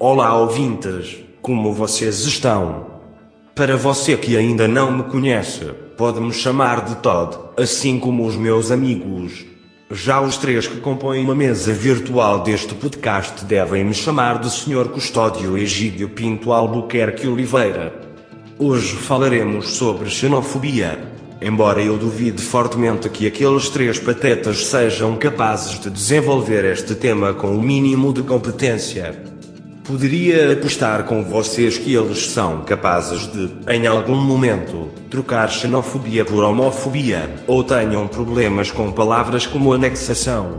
Olá, ouvintes, como vocês estão? Para você que ainda não me conhece, pode-me chamar de Todd, assim como os meus amigos. Já os três que compõem uma mesa virtual deste podcast devem me chamar de Sr. Custódio Egídio Pinto Albuquerque Oliveira. Hoje falaremos sobre xenofobia. Embora eu duvide fortemente que aqueles três patetas sejam capazes de desenvolver este tema com o mínimo de competência. Poderia apostar com vocês que eles são capazes de, em algum momento, trocar xenofobia por homofobia, ou tenham problemas com palavras como anexação.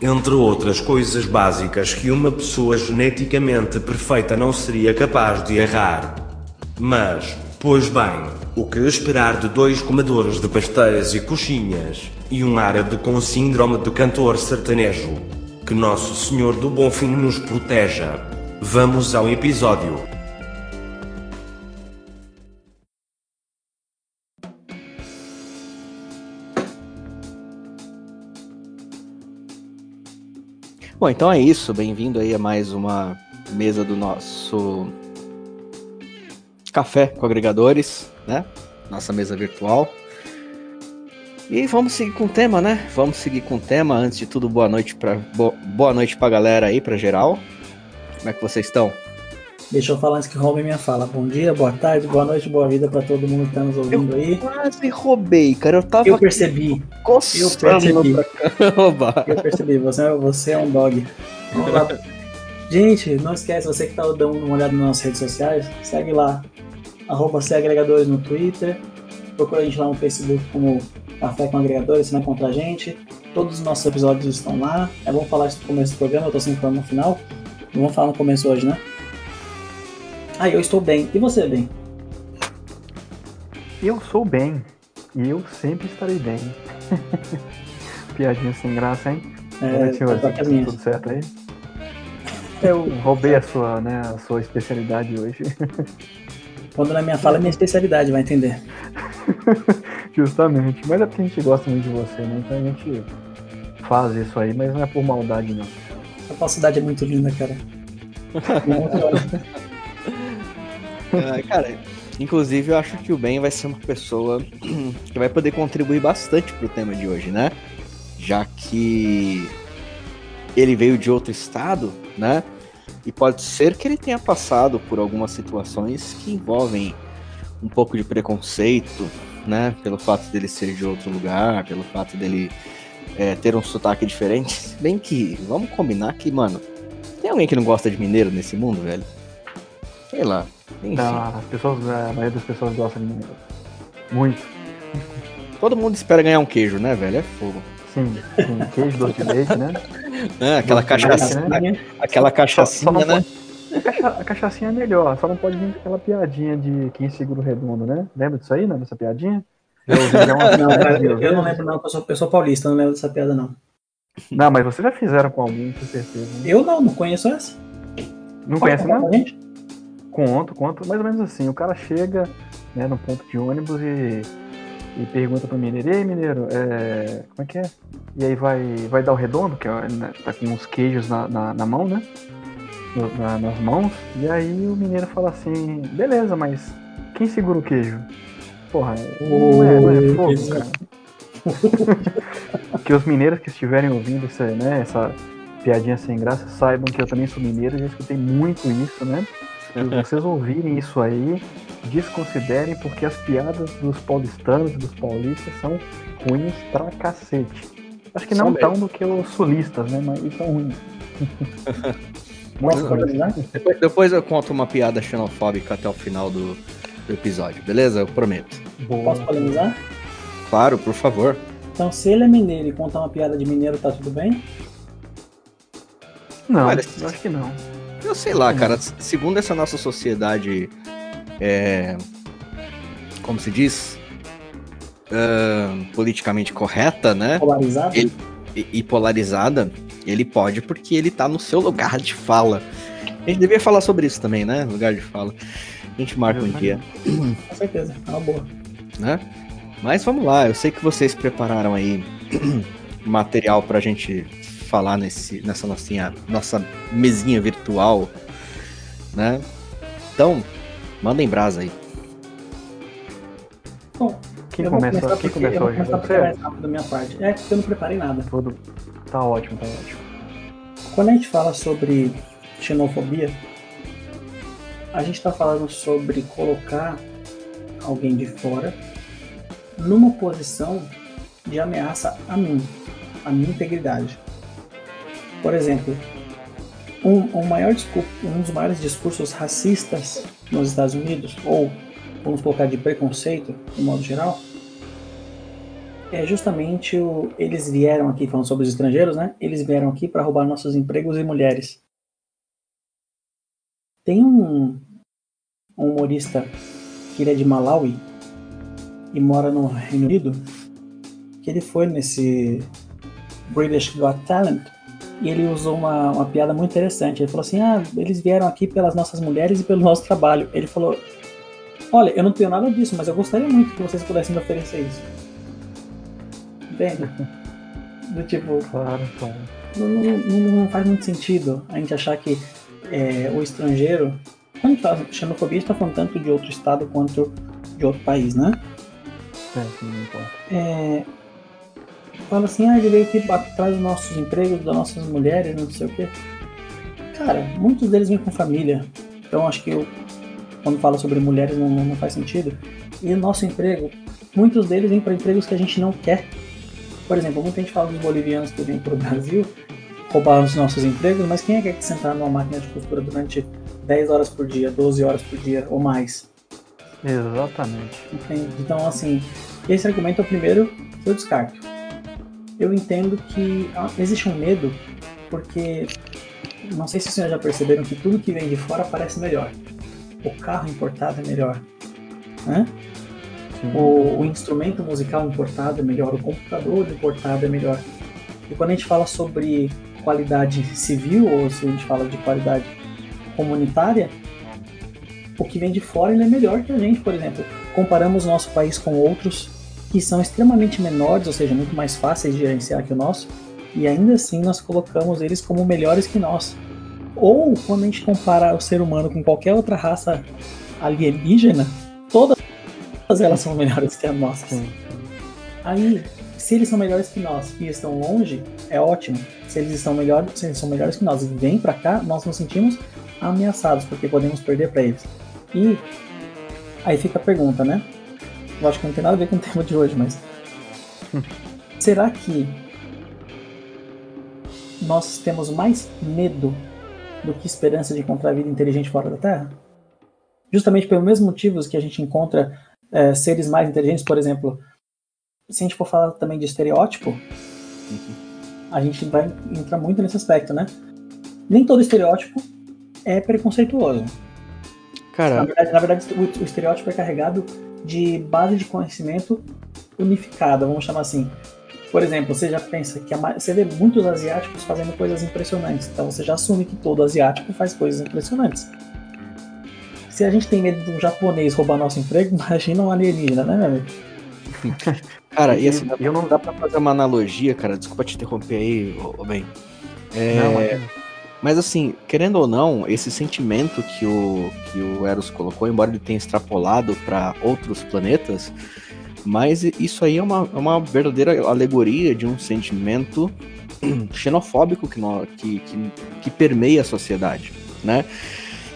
Entre outras coisas básicas que uma pessoa geneticamente perfeita não seria capaz de errar. Mas, pois bem, o que esperar de dois comedores de pastéis e coxinhas, e um árabe com síndrome de cantor sertanejo? Que Nosso Senhor do Bom Fim nos proteja. Vamos ao episódio. Bom, então é isso. Bem-vindo aí a mais uma mesa do nosso café com agregadores, né? Nossa mesa virtual. E vamos seguir com o tema, né? Vamos seguir com o tema. Antes de tudo, boa noite para boa noite para galera aí, para geral. Como é que vocês estão? Deixa eu falar antes que roubem minha fala. Bom dia, boa tarde, boa noite, boa vida para todo mundo que está nos ouvindo eu aí. Quase roubei, cara. Eu tava. Eu percebi. Eu percebi. Eu percebi. Você, é, você é um dog. Vamos lá. Gente, não esquece, você que está dando uma olhada nas nossas redes sociais, segue lá. Arroba agregadores no Twitter. Procura a gente lá no Facebook como Café com Agregadores, você vai encontrar a gente. Todos os nossos episódios estão lá. É bom falar isso no começo do programa, eu tô sempre falando no final. Não vamos falar no começo hoje, né? Ah, eu estou bem. E você, bem? Eu sou bem. E eu sempre estarei bem. Piadinha sem graça, hein? É, tá tudo certo aí? Eu roubei a sua, né, a sua especialidade hoje. Quando na minha fala é minha especialidade, vai entender. Justamente. Mas é porque a gente gosta muito de você, né? Então a gente faz isso aí, mas não é por maldade, não. A falsidade é muito linda, cara. é, cara, inclusive eu acho que o Ben vai ser uma pessoa que vai poder contribuir bastante pro tema de hoje, né? Já que ele veio de outro estado, né? E pode ser que ele tenha passado por algumas situações que envolvem um pouco de preconceito, né? Pelo fato dele ser de outro lugar, pelo fato dele é, ter um sotaque diferente. Bem que, vamos combinar que, mano, tem alguém que não gosta de mineiro nesse mundo, velho? Sei lá. Enfim. Não, as pessoas, a maioria das pessoas gosta de mineiro. Muito. Todo mundo espera ganhar um queijo, né, velho? É fogo. Sim, sim. queijo, doce de leite, né? É, aquela cachaça, né? Aquela cachaçinha, só, só né? Pode... A cachaçinha é melhor, só não pode vir aquela piadinha de quem segura o redondo, né? Lembra disso aí, né? Dessa piadinha? Eu, não, eu, não lembro, não, eu sou, eu sou paulista, não lembro dessa piada, não. Não, mas vocês já fizeram com alguém, com certeza. Né? Eu não, não conheço essa. Não Pode conhece, não? Conto, conto, mais ou menos assim. O cara chega né, no ponto de ônibus e, e pergunta pro mineiro: Ei, mineiro, é, como é que é? E aí vai, vai dar o redondo, que é, né, tá com uns queijos na, na, na mão, né? Na, nas mãos. E aí o mineiro fala assim: Beleza, mas quem segura o queijo? Porra, não é, não é fogo, cara. que os mineiros que estiverem ouvindo isso, né, essa piadinha sem graça saibam que eu também sou mineiro, já escutei muito isso, né? Se vocês ouvirem isso aí, desconsiderem porque as piadas dos paulistanos e dos paulistas são ruins pra cacete. Acho que não tão do que os sulistas, né? Mas são ruins. Muito depois, depois eu conto uma piada xenofóbica até o final do, do episódio, beleza? Eu prometo. Boa. Posso polemizar? Claro, por favor. Então, se ele é mineiro e contar uma piada de mineiro, tá tudo bem? Não, Olha, acho que não. Eu sei lá, cara. Segundo essa nossa sociedade, é, como se diz, uh, politicamente correta, né? Polarizada. Ele, e, e polarizada, ele pode porque ele tá no seu lugar de fala. A gente devia falar sobre isso também, né? Lugar de fala. A gente marca um dia. Com certeza, é uma boa. Né? Mas vamos lá, eu sei que vocês prepararam aí material pra gente falar nesse, nessa nossa, nossa mesinha virtual. né? Então, mandem brasa aí. Bom, quem eu começou, vou quem começou hoje? Você? mais rápido da minha parte. É, porque eu não preparei nada. Tudo. Tá ótimo, tá ótimo. Quando a gente fala sobre xenofobia, a gente está falando sobre colocar alguém de fora numa posição de ameaça a mim, a minha integridade. Por exemplo, um, um, maior, um dos maiores discursos racistas nos Estados Unidos, ou vamos colocar de preconceito, de modo geral, é justamente o. Eles vieram aqui, falando sobre os estrangeiros, né? Eles vieram aqui para roubar nossos empregos e mulheres. Tem um, um humorista que ele é de Malawi e mora no Reino Unido, que ele foi nesse British Got Talent e ele usou uma, uma piada muito interessante. Ele falou assim: Ah, eles vieram aqui pelas nossas mulheres e pelo nosso trabalho. Ele falou: Olha, eu não tenho nada disso, mas eu gostaria muito que vocês pudessem me oferecer isso. Entende? Do tipo. Claro, claro. Não, não, não, faz muito sentido a gente achar que é, o estrangeiro. Quando fala xenofobia, está falando tanto de outro estado quanto de outro país, né? É, sim, não importa. É, fala assim, ah, ele veio aqui atrás dos nossos empregos, das nossas mulheres, não sei o quê. Cara, muitos deles vêm com família. Então acho que eu, quando fala sobre mulheres não, não faz sentido. E nosso emprego, muitos deles vêm para empregos que a gente não quer. Por exemplo, muita gente fala dos bolivianos que vêm para o Brasil roubar os nossos empregos, mas quem é que quer sentar numa máquina de costura durante 10 horas por dia, 12 horas por dia ou mais? Exatamente. Entende? Então, assim, esse argumento é o primeiro que eu descarto eu entendo que existe um medo, porque não sei se vocês já perceberam que tudo que vem de fora parece melhor. O carro importado é melhor. Né? O, o, instrumento musical importado é melhor, o computador importado é melhor. E quando a gente fala sobre qualidade civil, ou se a gente fala de qualidade comunitária, o que vem de fora ele é melhor que a gente, por exemplo. Comparamos nosso país com outros que são extremamente menores, ou seja, muito mais fáceis de gerenciar que o nosso, e ainda assim nós colocamos eles como melhores que nós. Ou quando a gente compara o ser humano com qualquer outra raça alienígena, todas elas são melhores que as nossas. Aí, se eles são melhores que nós e estão longe, é ótimo. Se eles estão melhores, se eles são melhores que nós e vêm para cá, nós nos sentimos ameaçados porque podemos perder para eles. E aí fica a pergunta, né? Eu acho que não tem nada a ver com o tema de hoje, mas. Será que nós temos mais medo do que esperança de encontrar vida inteligente fora da Terra? Justamente pelos mesmos motivos que a gente encontra é, seres mais inteligentes, por exemplo, se a gente for falar também de estereótipo, a gente vai entrar muito nesse aspecto, né? Nem todo estereótipo é preconceituoso. Cara, na verdade, na verdade o, o estereótipo é carregado de base de conhecimento unificada, vamos chamar assim. Por exemplo, você já pensa que a, você vê muitos asiáticos fazendo coisas impressionantes, então você já assume que todo asiático faz coisas impressionantes. Se a gente tem medo de um japonês roubar nosso emprego, imagina um alienígena, né, meu amigo? Cara, e assim, eu não dá pra fazer uma analogia, cara, desculpa te interromper aí, ô, ô bem. É, não, mas assim, querendo ou não, esse sentimento que o, que o Eros colocou, embora ele tenha extrapolado para outros planetas, mas isso aí é uma, é uma verdadeira alegoria de um sentimento xenofóbico que, no, que, que, que permeia a sociedade, né?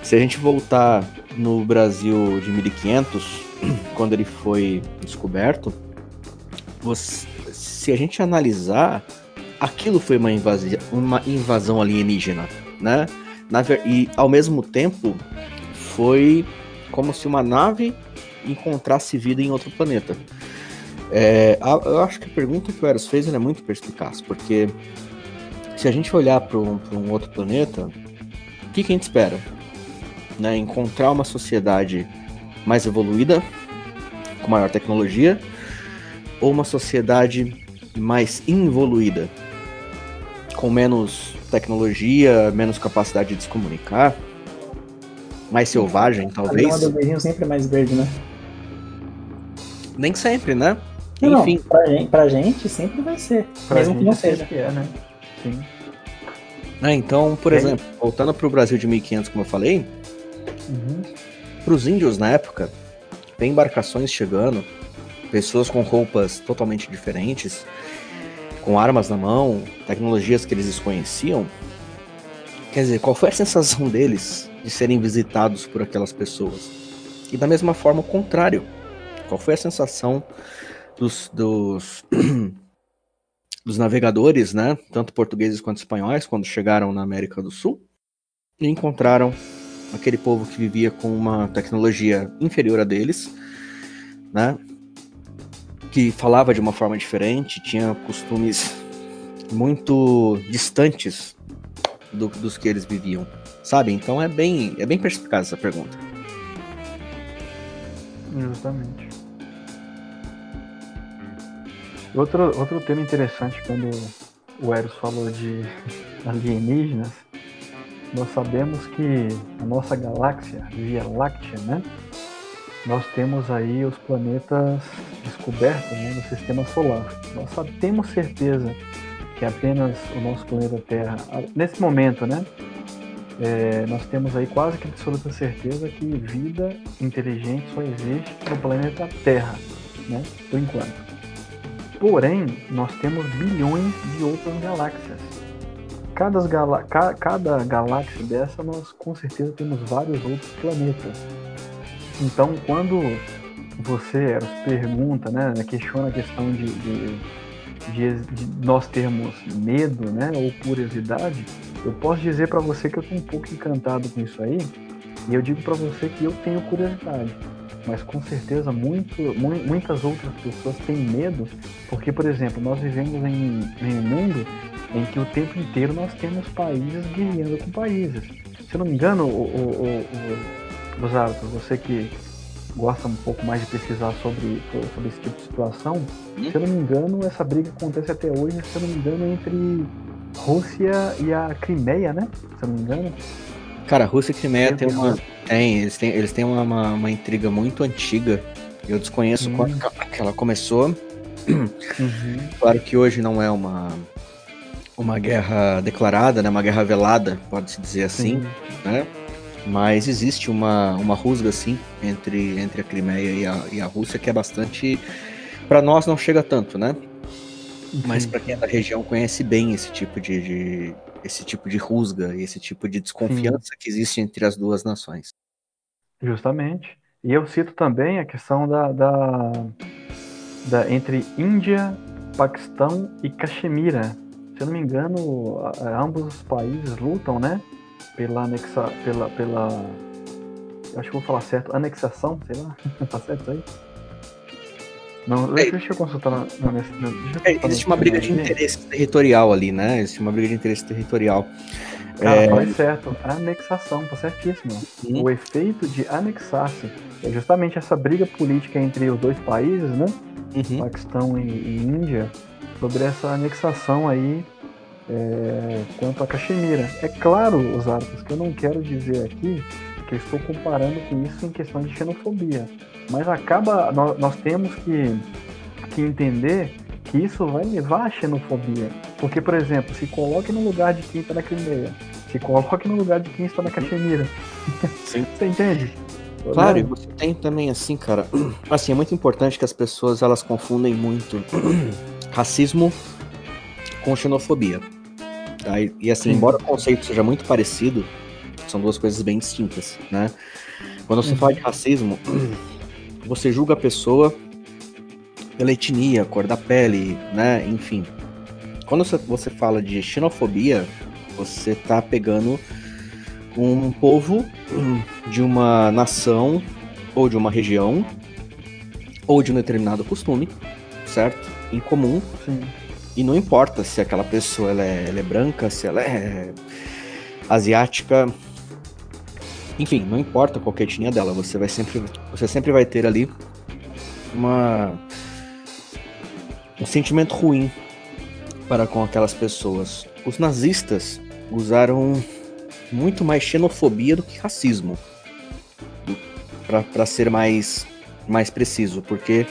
Se a gente voltar no Brasil de 1500, quando ele foi descoberto, você, se a gente analisar aquilo foi uma, uma invasão alienígena, né? Na, e ao mesmo tempo foi como se uma nave encontrasse vida em outro planeta. É, eu acho que a pergunta que o Eros fez é muito perspicaz, porque se a gente olhar para um, um, outro planeta, o que, que a gente espera? Né? Encontrar uma sociedade mais evoluída, com maior tecnologia, ou uma sociedade mais involuída, com menos tecnologia, menos capacidade de se comunicar, mais selvagem, talvez. A do sempre é mais verde, né? Nem sempre, né? Não, Enfim. Não, pra, gente, pra gente sempre vai ser, pra mesmo que não seja. É, né? Sim. É, então, por é. exemplo, voltando para o Brasil de 1500, como eu falei, Uhum. Para os índios na época, tem embarcações chegando, pessoas com roupas totalmente diferentes, com armas na mão, tecnologias que eles desconheciam. Quer dizer, qual foi a sensação deles de serem visitados por aquelas pessoas? E da mesma forma, o contrário. Qual foi a sensação dos, dos, dos navegadores, né? Tanto portugueses quanto espanhóis, quando chegaram na América do Sul e encontraram aquele povo que vivia com uma tecnologia inferior a deles, né? Que falava de uma forma diferente, tinha costumes muito distantes do, dos que eles viviam, sabe? Então é bem, é bem perspicaz essa pergunta. Justamente. Outro, outro tema interessante quando o Eros falou de alienígenas, nós sabemos que a nossa galáxia, Via Láctea, né? Nós temos aí os planetas descobertos né, no sistema solar. Nós só temos certeza que apenas o nosso planeta Terra, nesse momento, né? É, nós temos aí quase que absoluta certeza que vida inteligente só existe no planeta Terra, né? Por enquanto. Porém, nós temos bilhões de outras galáxias. Cada, galá ca cada galáxia dessa, nós com certeza temos vários outros planetas. Então, quando você pergunta, né, questiona a questão de, de, de, de nós termos medo, né, ou curiosidade, eu posso dizer para você que eu estou um pouco encantado com isso aí, e eu digo para você que eu tenho curiosidade mas com certeza muito, muitas outras pessoas têm medo, porque, por exemplo, nós vivemos em, em um mundo em que o tempo inteiro nós temos países guerreando com países. Se eu não me engano, o, o, o, o você que gosta um pouco mais de pesquisar sobre, sobre esse tipo de situação, hum? se eu não me engano, essa briga acontece até hoje, se eu não me engano, entre Rússia e a Crimeia, né? Se eu não me engano. Cara, Rússia e Crimeia tem uma. Tem, eles têm, eles têm uma, uma, uma intriga muito antiga. Eu desconheço hum. quando que ela começou. Uhum. Claro que hoje não é uma, uma guerra declarada, né? Uma guerra velada, pode-se dizer assim, Sim. né? Mas existe uma, uma rusga, assim, entre, entre a Crimeia e a, e a Rússia, que é bastante. Para nós não chega tanto, né? Uhum. Mas para quem é da região conhece bem esse tipo de, de, esse tipo de rusga e esse tipo de desconfiança Sim. que existe entre as duas nações. Justamente. E eu cito também a questão da, da, da entre Índia, Paquistão e Caxemira. Se eu não me engano, ambos os países lutam, né? Pela anexa, pela, pela, acho que vou falar certo, anexação, sei lá, tá certo aí? Não, é, deixa eu consultar na, na, na é, Existe uma briga de interesse territorial ali, né? Existe uma briga de interesse territorial. Cara, é... fala certo. Anexação, tá certíssimo. Hum. O efeito de anexar-se é justamente essa briga política entre os dois países, né? Uhum. Paquistão e, e, Índia, sobre essa anexação aí é, quanto a Caxemira. É claro, os Arcos, que eu não quero dizer aqui que eu estou comparando com isso em questão de xenofobia. Mas acaba, nós, nós temos que, que entender que isso vai levar à xenofobia. Porque, por exemplo, se coloque no lugar de quem está na Crimeia, se coloque no lugar de quem está na Caxemira. Sim. você entende? Claro, e você tem também assim, cara. Assim, é muito importante que as pessoas elas confundem muito racismo com xenofobia. Tá? E assim, embora o conceito seja muito parecido, são duas coisas bem distintas, né? Quando você uhum. fala de racismo, você julga a pessoa pela etnia, cor da pele, né? Enfim. Quando você fala de xenofobia, você tá pegando um povo de uma nação ou de uma região ou de um determinado costume, certo? Em comum. Sim. E não importa se aquela pessoa ela é, ela é branca, se ela é asiática, enfim, não importa qual é a etnia dela, você vai sempre, você sempre vai ter ali uma um sentimento ruim para com aquelas pessoas. Os nazistas usaram muito mais xenofobia do que racismo, para ser mais mais preciso, porque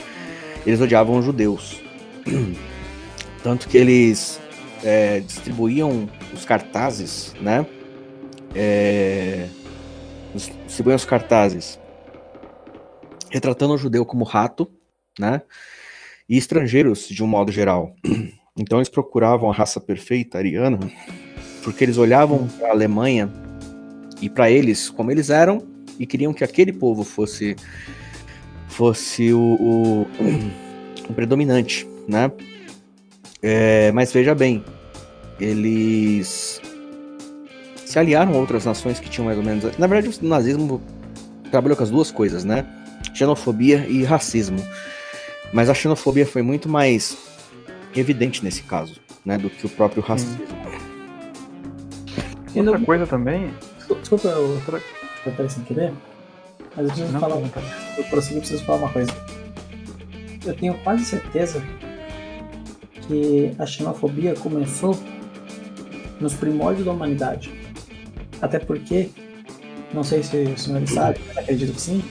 eles odiavam os judeus, tanto que eles é, distribuíam os cartazes, né? É, distribuíam os cartazes retratando o judeu como rato, né? E estrangeiros de um modo geral. Então eles procuravam a raça perfeita ariana, porque eles olhavam para a Alemanha e para eles como eles eram e queriam que aquele povo fosse fosse o, o, o predominante, né? É, mas veja bem, eles se aliaram a outras nações que tinham mais ou menos. Na verdade, o nazismo trabalhou com as duas coisas, né? Xenofobia e racismo. Mas a xenofobia foi muito mais evidente nesse caso, né? Do que o próprio racismo. E outra não... coisa também. Desculpa, eu cortar sem querer. Mas eu preciso não, falar. Não, Eu prosseguir, preciso falar uma coisa. Eu tenho quase certeza que a xenofobia começou nos primórdios da humanidade. Até porque, não sei se o senhor sabe, mas acredito que sim,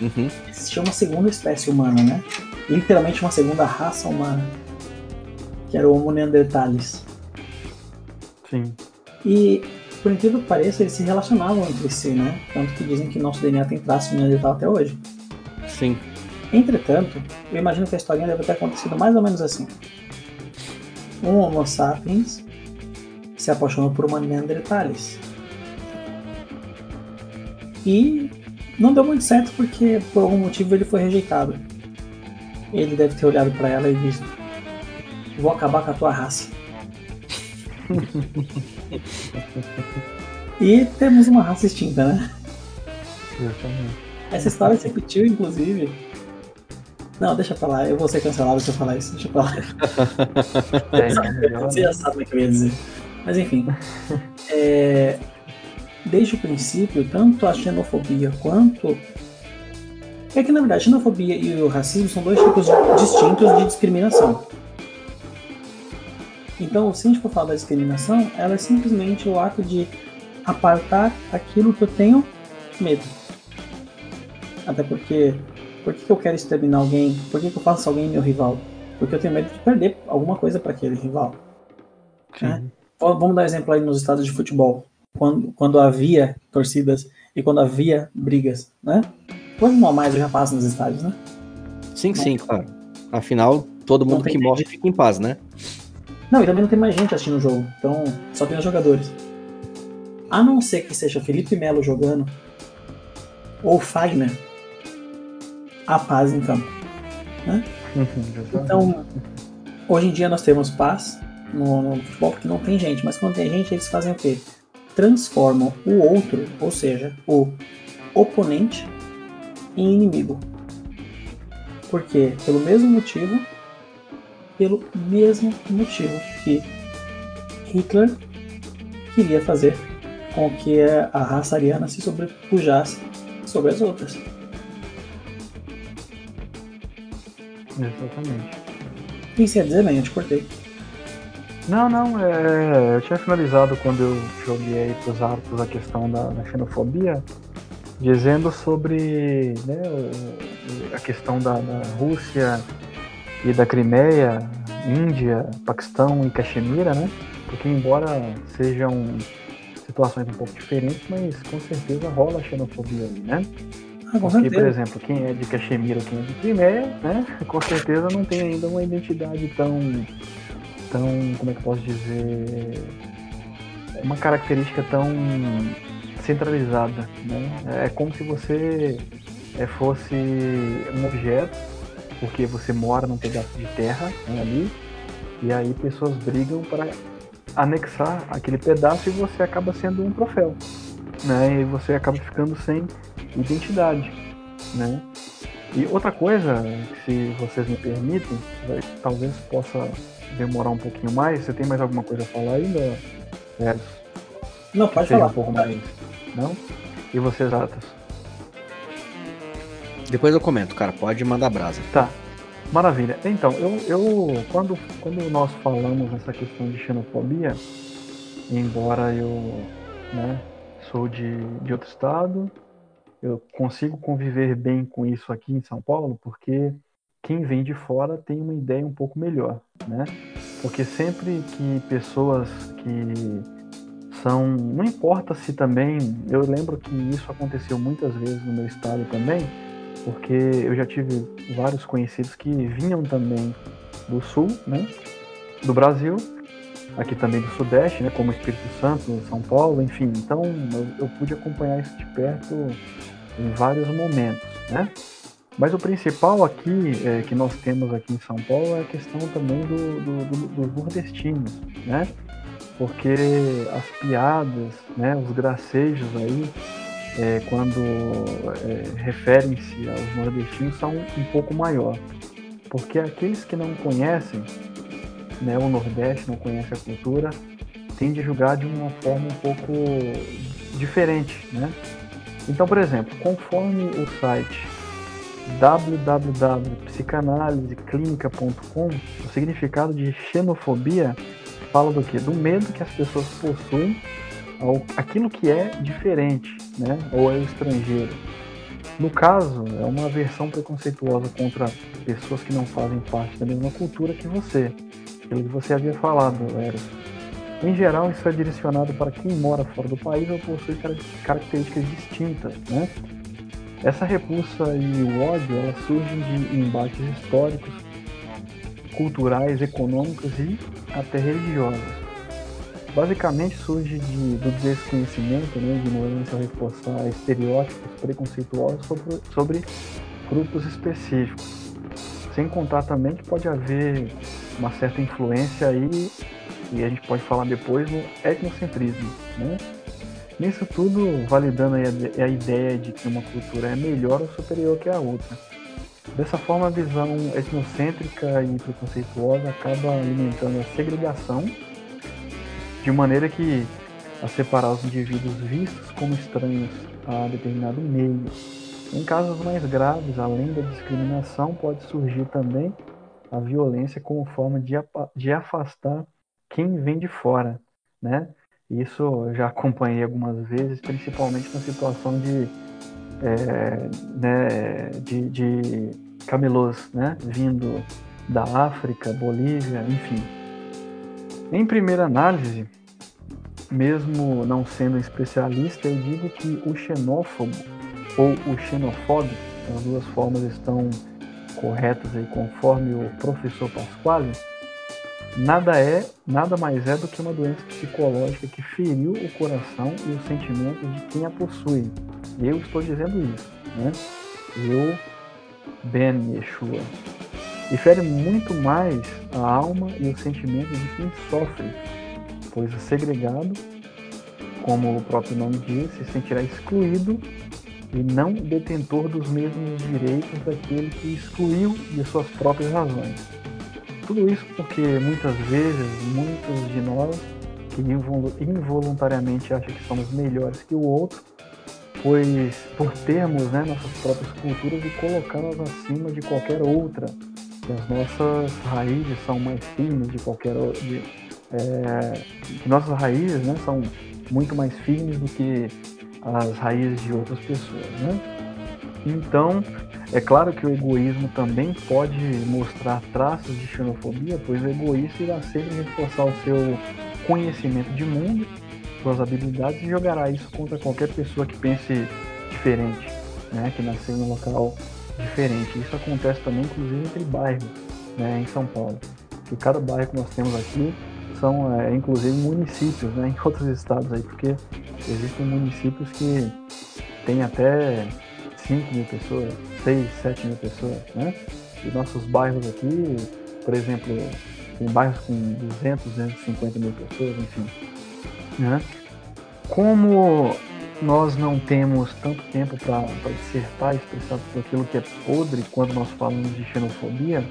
uhum. existia uma segunda espécie humana, né? Literalmente uma segunda raça humana, que era o Homo neanderthalis. Sim. E, por incrível que pareça, eles se relacionavam entre si, né? Tanto que dizem que nosso DNA tem traços de neandertal até hoje. Sim. Entretanto, eu imagino que a historinha deve ter acontecido mais ou menos assim. Um Homo sapiens se apaixonou por uma Neanderthalis. E não deu muito certo porque por algum motivo ele foi rejeitado. Ele deve ter olhado para ela e disse: Vou acabar com a tua raça. e temos uma raça extinta, né? Essa história se repetiu, inclusive. Não, deixa pra lá, eu vou ser cancelado se eu falar isso, deixa pra lá. É, Você já sabe o que eu ia dizer. Mas enfim. É, desde o princípio, tanto a xenofobia quanto. É que na verdade a xenofobia e o racismo são dois tipos distintos de discriminação. Então, se a gente for falar da discriminação, ela é simplesmente o ato de apartar aquilo que eu tenho medo. Até porque, por que eu quero exterminar alguém? Por que eu faço alguém meu rival? Porque eu tenho medo de perder alguma coisa para aquele rival. Né? Vamos dar um exemplo aí nos estados de futebol quando, quando havia torcidas e quando havia brigas, né? Quando mais já passa nos estádios, né? Sim, sim, claro. Afinal, todo mundo que morre gente. fica em paz, né? Não, e também não tem mais gente assistindo o jogo. Então, só tem os jogadores. A não ser que seja Felipe Melo jogando ou Fagner, a paz em campo. Né? então, hoje em dia nós temos paz no, no futebol porque não tem gente, mas quando tem gente, eles fazem o quê? transformam o outro, ou seja, o oponente, em inimigo. Por quê? Pelo mesmo motivo, pelo mesmo motivo que Hitler queria fazer com que a raça ariana se sobrepujasse sobre as outras. Exatamente. O que você ia dizer, bem? Eu te cortei. Não, não, é, eu tinha finalizado quando eu joguei aí pros árbitros a questão da, da xenofobia, dizendo sobre né, a questão da, da, Rússia e da Crimeia, Índia, Paquistão e Caxemira, né? Porque embora sejam situações um pouco diferentes, mas com certeza rola xenofobia ali, né? Ah, Porque, por exemplo, quem é de Caxemira ou quem é de Crimeia, né? Com certeza não tem ainda uma identidade tão tão, como é que eu posso dizer, uma característica tão centralizada, né? É como se você é, fosse um objeto, porque você mora num pedaço de terra né, ali, e aí pessoas brigam para anexar aquele pedaço e você acaba sendo um troféu, né? E você acaba ficando sem identidade, né? E outra coisa, se vocês me permitem, talvez possa demorar um pouquinho mais. Você tem mais alguma coisa a falar ainda, é, Não, pode falar. Um pouco mais. Não? E vocês, Atas? Depois eu comento, cara. Pode mandar brasa. Tá. Maravilha. Então, eu, eu quando, quando nós falamos nessa questão de xenofobia, embora eu né, sou de, de outro estado, eu consigo conviver bem com isso aqui em São Paulo, porque quem vem de fora tem uma ideia um pouco melhor, né? Porque sempre que pessoas que são. Não importa se também. Eu lembro que isso aconteceu muitas vezes no meu estado também, porque eu já tive vários conhecidos que vinham também do sul, né? Do Brasil, aqui também do Sudeste, né? Como Espírito Santo, São Paulo, enfim. Então eu, eu pude acompanhar isso de perto em vários momentos, né? Mas o principal aqui é, que nós temos aqui em São Paulo é a questão também do, do, do, dos nordestinos, né? Porque as piadas, né, os gracejos aí, é, quando é, referem-se aos nordestinos, são um pouco maior. Porque aqueles que não conhecem né, o Nordeste, não conhecem a cultura, tendem a julgar de uma forma um pouco diferente, né? Então, por exemplo, conforme o site www.psicanaliseclinica.com, o significado de xenofobia fala do que? Do medo que as pessoas possuem ao aquilo que é diferente, né? Ou é estrangeiro. No caso, é uma versão preconceituosa contra pessoas que não fazem parte da mesma cultura que você. Que você havia falado, Eros. Em geral, isso é direcionado para quem mora fora do país ou possui características distintas, né? Essa repulsa e o ódio elas surgem de embates históricos, culturais, econômicos e até religiosos. Basicamente surge de, do desconhecimento, né, ignorância reforçar estereótipos preconceituosos sobre, sobre grupos específicos. Sem contar também que pode haver uma certa influência aí, e a gente pode falar depois, no etnocentrismo. Né? Nisso tudo, validando a, a ideia de que uma cultura é melhor ou superior que a outra. Dessa forma, a visão etnocêntrica e preconceituosa acaba alimentando a segregação, de maneira que a separar os indivíduos vistos como estranhos a determinado meio. Em casos mais graves, além da discriminação, pode surgir também a violência como forma de, de afastar quem vem de fora, né? Isso eu já acompanhei algumas vezes, principalmente na situação de, é, né, de, de camelôs né, vindo da África, Bolívia, enfim. Em primeira análise, mesmo não sendo especialista, eu digo que o xenófobo ou o xenofóbico, as duas formas estão corretas aí conforme o professor Pasquale, nada é, nada mais é do que uma doença psicológica que feriu o coração e os sentimentos de quem a possui. Eu estou dizendo isso, né? Eu, Ben Yeshua. E fere muito mais a alma e os sentimentos de quem sofre, pois o segregado, como o próprio nome diz, se sentirá excluído e não detentor dos mesmos direitos daquele que excluiu de suas próprias razões. Tudo isso porque muitas vezes, muitos de nós, que involuntariamente acham que somos melhores que o outro, pois por termos né, nossas próprias culturas e colocá-las acima de qualquer outra, que as nossas raízes são mais firmes de qualquer de, é, que nossas raízes né, são muito mais firmes do que as raízes de outras pessoas. Né? Então, é claro que o egoísmo também pode mostrar traços de xenofobia, pois o egoísta irá sempre reforçar o seu conhecimento de mundo, suas habilidades e jogará isso contra qualquer pessoa que pense diferente, né, que nasceu em um local diferente. Isso acontece também, inclusive, entre bairros né, em São Paulo. Que cada bairro que nós temos aqui são, é, inclusive, municípios né, em outros estados aí, porque existem municípios que têm até 5 mil pessoas, 6, 7 mil pessoas, né? E nossos bairros aqui, por exemplo, tem bairros com 200, 250 mil pessoas, enfim. Né? Como nós não temos tanto tempo para dissertar e expressar tudo aquilo que é podre quando nós falamos de xenofobia,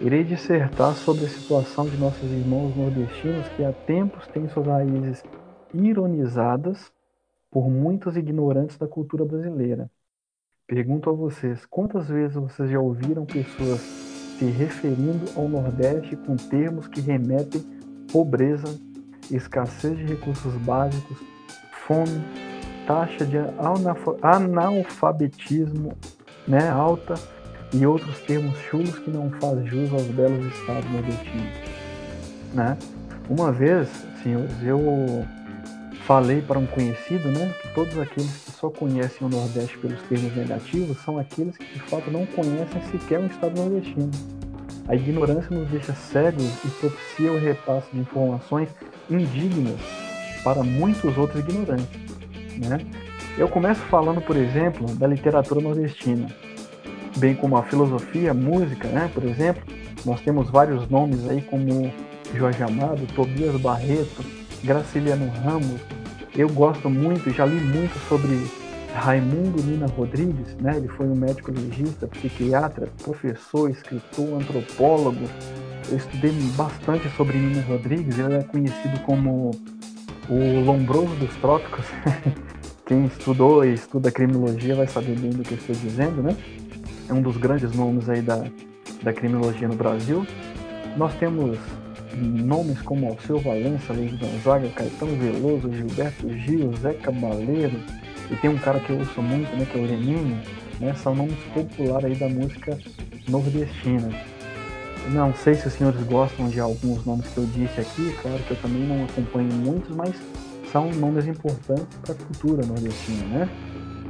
irei dissertar sobre a situação de nossos irmãos nordestinos que há tempos têm suas raízes ironizadas por muitos ignorantes da cultura brasileira. Pergunto a vocês: quantas vezes vocês já ouviram pessoas se referindo ao Nordeste com termos que remetem pobreza, escassez de recursos básicos, fome, taxa de analfabetismo né, alta e outros termos chulos que não fazem jus aos belos estados nordestinos? Né? Uma vez, senhores, eu falei para um conhecido, né, que todos aqueles que só conhecem o Nordeste pelos termos negativos são aqueles que de fato não conhecem sequer um estado nordestino. A ignorância nos deixa cegos e propicia o repasse de informações indignas para muitos outros ignorantes. Né? Eu começo falando, por exemplo, da literatura nordestina, bem como a filosofia, a música, né? por exemplo. Nós temos vários nomes aí como Jorge Amado, Tobias Barreto, Graciliano Ramos. Eu gosto muito, já li muito sobre Raimundo Nina Rodrigues, né? Ele foi um médico legista, psiquiatra, professor, escritor, antropólogo. Eu estudei bastante sobre Nina Rodrigues, ele é conhecido como o Lombroso dos Trópicos. Quem estudou e estuda criminologia vai saber bem do que eu estou dizendo, né? É um dos grandes nomes aí da, da criminologia no Brasil. Nós temos nomes como Alceu Valença, Luiz Gonzaga, Caetano Veloso, Gilberto Gil, Zé Cabaleiro, e tem um cara que eu ouço muito, né, que é o Leninho, né, são nomes populares aí da música nordestina. Não sei se os senhores gostam de alguns nomes que eu disse aqui, claro que eu também não acompanho muitos, mas são nomes importantes para a cultura nordestina, né?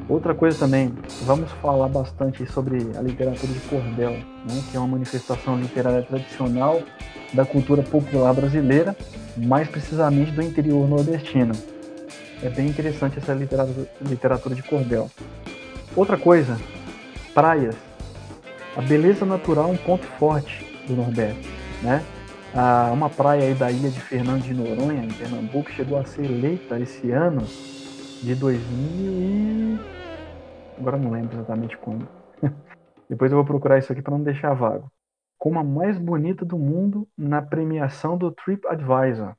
Outra coisa também, vamos falar bastante sobre a literatura de cordel, né, que é uma manifestação literária tradicional da cultura popular brasileira, mais precisamente do interior nordestino. É bem interessante essa literatura, literatura de cordel. Outra coisa, praias. A beleza natural é um ponto forte do Nordeste, né? Ah, uma praia aí da ilha de Fernando de Noronha, em Pernambuco, chegou a ser eleita esse ano de 2000 e... Agora não lembro exatamente quando. Depois eu vou procurar isso aqui para não deixar vago. Como a mais bonita do mundo na premiação do TripAdvisor.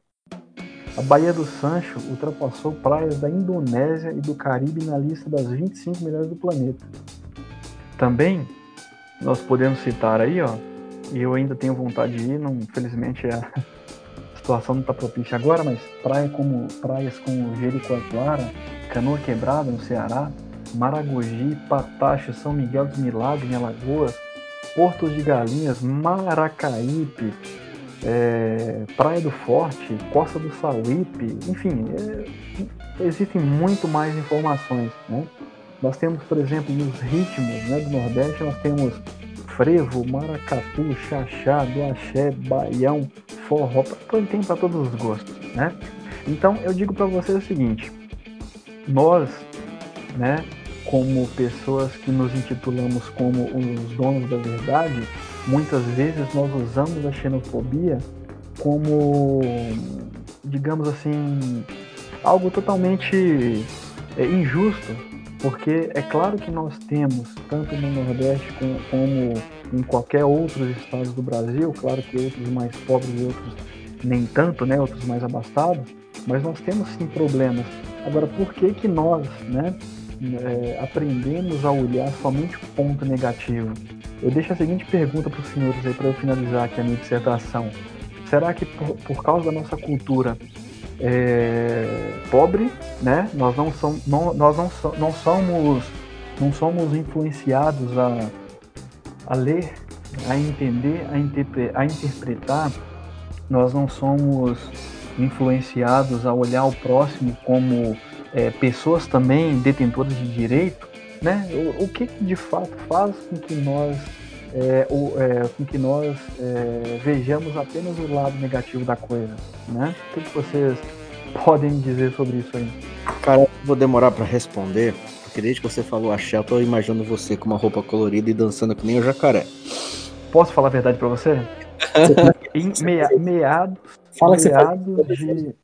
A Baía do Sancho ultrapassou praias da Indonésia e do Caribe na lista das 25 melhores do planeta. Também nós podemos citar aí, ó, e eu ainda tenho vontade de ir, não, infelizmente a situação não está propícia agora, mas praia como praias como Jericoacoara, Canoa Quebrada no Ceará, Maragogi, Patacho, São Miguel dos Milagres em Alagoas, Portos de Galinhas, Maracaípe, é, Praia do Forte, Costa do Sauípe, enfim, é, existem muito mais informações. Né? Nós temos, por exemplo, nos ritmos né, do Nordeste, nós temos frevo, maracatu, xaxá, axé, baião, forró, tem para todos os gostos, né? Então eu digo para vocês o seguinte: nós, né, como pessoas que nos intitulamos como os donos da verdade, muitas vezes nós usamos a xenofobia como, digamos assim, algo totalmente é, injusto, porque é claro que nós temos, tanto no Nordeste como, como em qualquer outros estados do Brasil, claro que outros mais pobres e outros nem tanto, né, outros mais abastados, mas nós temos sim problemas. Agora, por que que nós, né, é, aprendemos a olhar somente o ponto negativo? Eu deixo a seguinte pergunta para os senhores aí para eu finalizar aqui a minha dissertação. Será que por, por causa da nossa cultura é, pobre, né? Nós não somos, não, nós não, so, não somos, não somos influenciados a, a ler, a entender, a, interpre, a interpretar. Nós não somos influenciados a olhar o próximo como é, pessoas também detentoras de direito, né? O, o que de fato faz com que nós é, o, é, com que nós é, vejamos apenas o lado negativo da coisa, né? O que, que vocês podem dizer sobre isso aí? Cara, vou demorar para responder, porque desde que você falou axé, eu tô imaginando você com uma roupa colorida e dançando que nem o jacaré. Posso falar a verdade para você? em mea, meados, Fala meados de...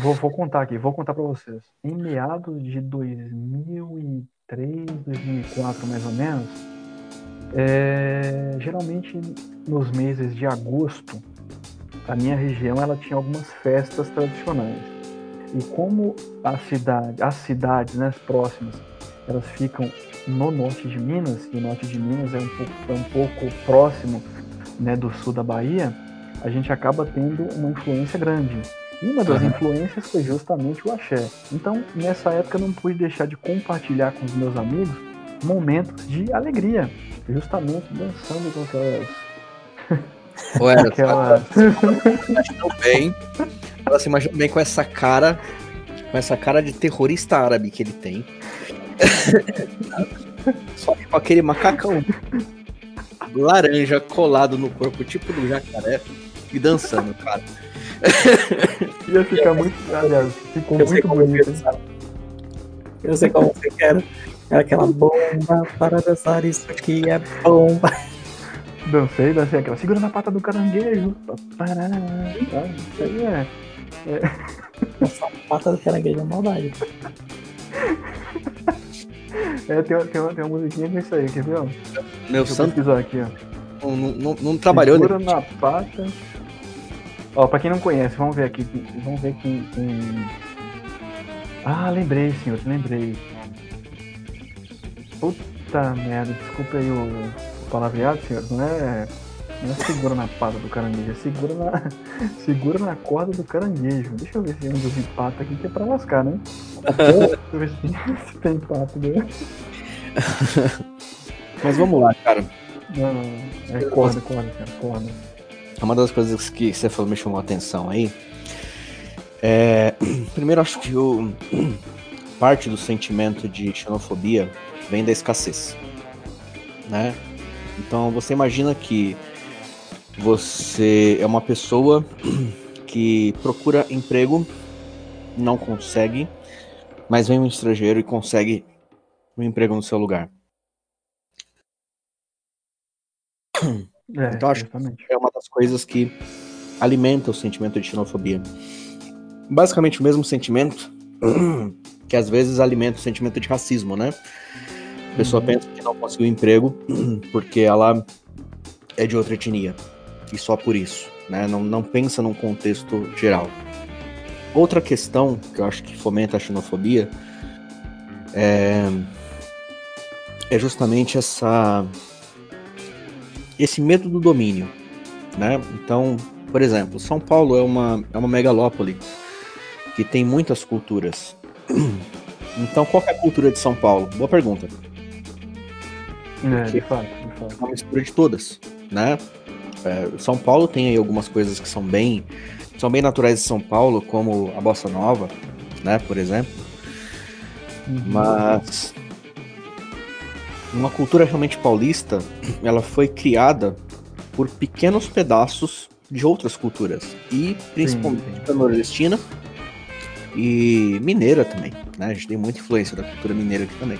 Vou, vou contar aqui, vou contar para vocês. Em meados de 2003, 2004, mais ou menos, é, geralmente nos meses de agosto, a minha região ela tinha algumas festas tradicionais. E como a cidade, as cidades né, próximas, elas ficam no norte de Minas, e o norte de Minas é um pouco, é um pouco próximo né, do sul da Bahia, a gente acaba tendo uma influência grande. E uma das uhum. influências foi justamente o axé. Então, nessa época, eu não pude deixar de compartilhar com os meus amigos momentos de alegria, justamente dançando com aquelas. Ué, aquelas... ela se imaginou bem. Ela se imaginou bem com essa cara com essa cara de terrorista árabe que ele tem. Só que com aquele macacão laranja colado no corpo, tipo do jacaré, e dançando, cara. Ia ficar muito. Aliás, ficou Eu sei muito como bonito. Eu sei como você quer. Era aquela bomba para dançar isso aqui é bomba. Dancei, dancei aquela. Segura na pata do caranguejo. Pará, tá? Isso aí é. Essa pata do caranguejo é maldade. é tem, uma- tem, uma, tem uma musiquinha com isso aí, quer ver? Ó? Meu Deixa eu santo pesquisar aqui, ó. não, não, não trabalhou, Segura né? na pata. Ó, pra quem não conhece, vamos ver aqui. Vamos ver quem. quem- Ah, lembrei, senhor, lembrei. Puta merda, desculpa aí o, o palavreado, senhor. Não é. Não é segura na pata do caranguejo, é segura na. segura na corda do caranguejo. Deixa eu ver se é um dos pato aqui que é pra lascar, né? Deixa eu ver se tem, se tem pato, né? Mas vamos lá, cara. Não, não, não. É corda, corda, cara, corda. Uma das coisas que você falou me chamou a atenção aí. É, primeiro, acho que o, parte do sentimento de xenofobia vem da escassez, né? Então, você imagina que você é uma pessoa que procura emprego, não consegue, mas vem um estrangeiro e consegue um emprego no seu lugar. É, Então, acho- justamente. é uma das coisas que alimenta o sentimento de xenofobia. Basicamente o mesmo sentimento que às vezes alimenta o sentimento de racismo, né? A pessoa Uhum. pensa que não conseguiu emprego porque ela é de outra etnia. E só por isso, né? Não, não pensa num contexto geral. Outra questão que eu acho que fomenta a xenofobia é, é justamente essa esse medo do domínio, né? Então, por exemplo, São Paulo é uma, é uma megalópole que tem muitas culturas. Então, qual que é a cultura de São Paulo? Boa pergunta. É, de fato, de fato. É uma mistura de todas, né? É, São Paulo tem aí algumas coisas que são bem, são bem naturais de São Paulo, como a bossa nova, né? Por exemplo. Uhum. Mas uma cultura realmente paulista, ela foi criada por pequenos pedaços de outras culturas e principalmente sim. a nordestina e mineira também, né? A gente tem muita influência da cultura mineira aqui também.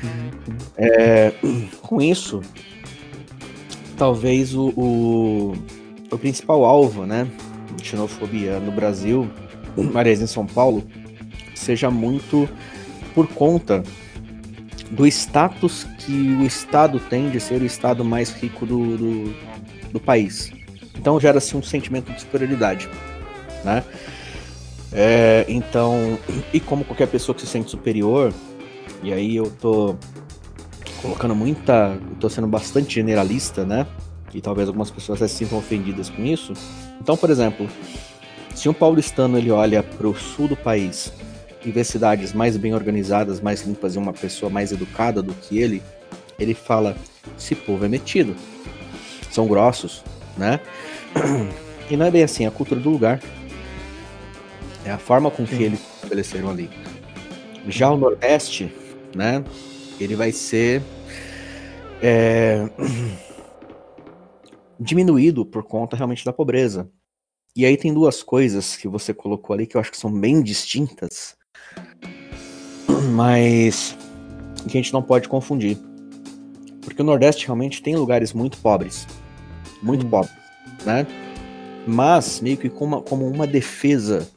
Sim, sim. É, com isso, talvez o, o, o principal alvo, né, de xenofobia no Brasil, aliás, em São Paulo, seja muito por conta do status que o Estado tem de ser o Estado mais rico do, do, do país. Então gera-se um sentimento de superioridade, né? É, então, e como qualquer pessoa que se sente superior, e aí eu tô colocando muita. Tô sendo bastante generalista, né? E talvez algumas pessoas se sintam ofendidas com isso. Então, por exemplo, se um paulistano ele olha pro sul do país e vê cidades mais bem organizadas, mais limpas e uma pessoa mais educada do que ele, ele fala: esse povo é metido. São grossos, né? E não é bem assim, é a cultura do lugar. É a forma com que Sim. eles estabeleceram ali. Já o Nordeste, né? Ele vai ser é, diminuído por conta realmente da pobreza. E aí tem duas coisas que você colocou ali que eu acho que são bem distintas, mas que a gente não pode confundir. Porque o Nordeste realmente tem lugares muito pobres. Muito Sim. pobres, né? Mas, meio que como uma, como uma defesa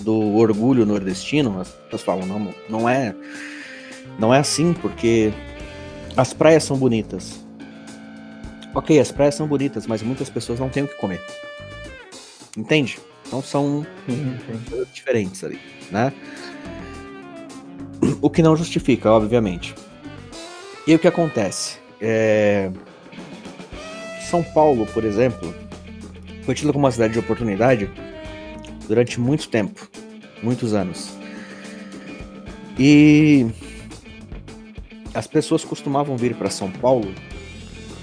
do orgulho nordestino, as pessoas falam, não, não é, não é assim, porque as praias são bonitas. Ok, as praias são bonitas, mas muitas pessoas não têm o que comer. Entende? Então são coisas diferentes ali, né? O que não justifica, obviamente. E o que acontece? É, São Paulo, por exemplo, foi tida como uma cidade de oportunidade durante muito tempo, muitos anos. E as pessoas costumavam vir para São Paulo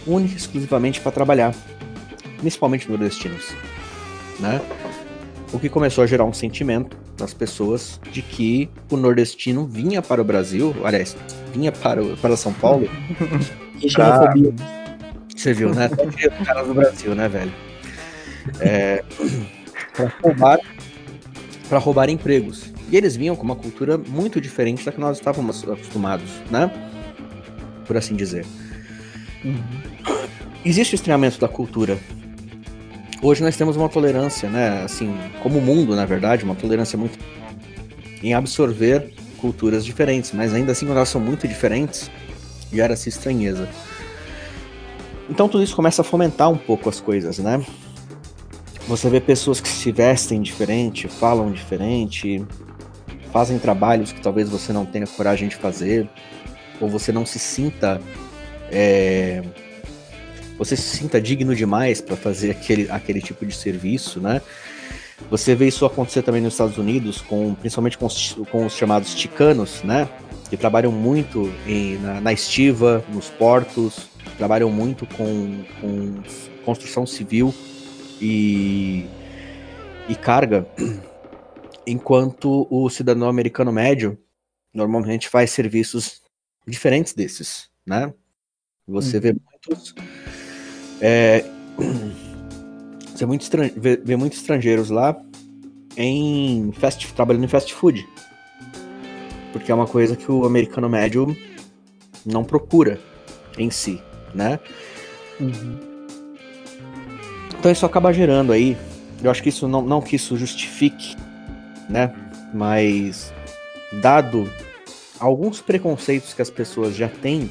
única e exclusivamente para trabalhar, principalmente nordestinos, né? O que começou a gerar um sentimento das pessoas de que o nordestino vinha para o Brasil, aliás, vinha para, o, para São Paulo. Que xenofobia. Você viu, né? Os caras do Brasil, né, velho? É, para roubar, para roubar empregos. E eles vinham com uma cultura muito diferente da que nós estávamos acostumados, né? Por assim dizer. Uhum. Existe o estranhamento da cultura. Hoje nós temos uma tolerância, né? Assim, como o mundo, na verdade, uma tolerância muito em absorver culturas diferentes, mas ainda assim, quando elas são muito diferentes, gera essa estranheza. Então tudo isso começa a fomentar um pouco as coisas, né? Você vê pessoas que se vestem diferente, falam diferente, fazem trabalhos que talvez você não tenha coragem de fazer, ou você não se sinta. É, você se sinta digno demais para fazer aquele, aquele tipo de serviço, né? Você vê isso acontecer também nos Estados Unidos, com, principalmente com os, com os chamados ticanos, né? Que trabalham muito em, na, na estiva, nos portos, trabalham muito com, com construção civil e, e carga, enquanto o cidadão americano médio normalmente faz serviços diferentes desses, né? Você hum. vê muitos é, você muito vê, vê muitos estrangeiros lá em fast, trabalhando em fast food. Porque é uma coisa que o americano médio não procura em si, né? Uhum. Então isso acaba gerando aí. Eu acho que isso não, não que isso justifique, né? Mas dado alguns preconceitos que as pessoas já têm,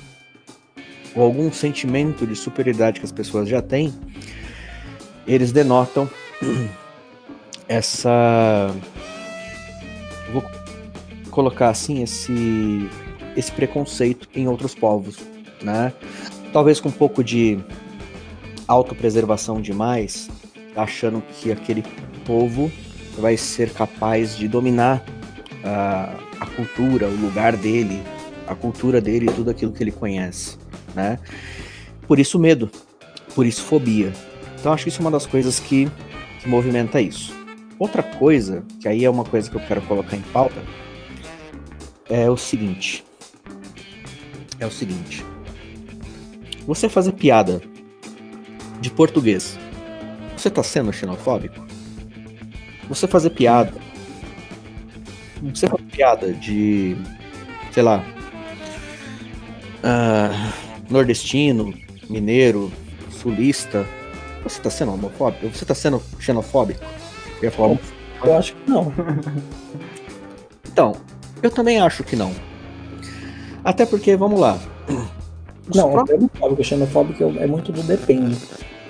ou algum sentimento de superioridade que as pessoas já têm, eles denotam essa. Vou colocar assim, esse, esse preconceito em outros povos, né? Talvez com um pouco de autopreservação demais, achando que aquele povo vai ser capaz de dominar a, a cultura, o lugar dele, a cultura dele e tudo aquilo que ele conhece, né? Por isso medo, por isso fobia, então acho que isso é uma das coisas que, que movimenta isso. Outra coisa, que aí é uma coisa que eu quero colocar em pauta, é o seguinte. É o seguinte. Você fazer piada de português, você tá sendo xenofóbico? Você fazer piada. Você fazer piada de. sei lá. Uh, nordestino, mineiro, sulista, você tá sendo homofóbico? Você tá sendo xenofóbico? Eu, falar... eu acho que não. então, eu também acho que não. Até porque, vamos lá. Os não, próprios... homofóbico e xenofóbico é muito do depende.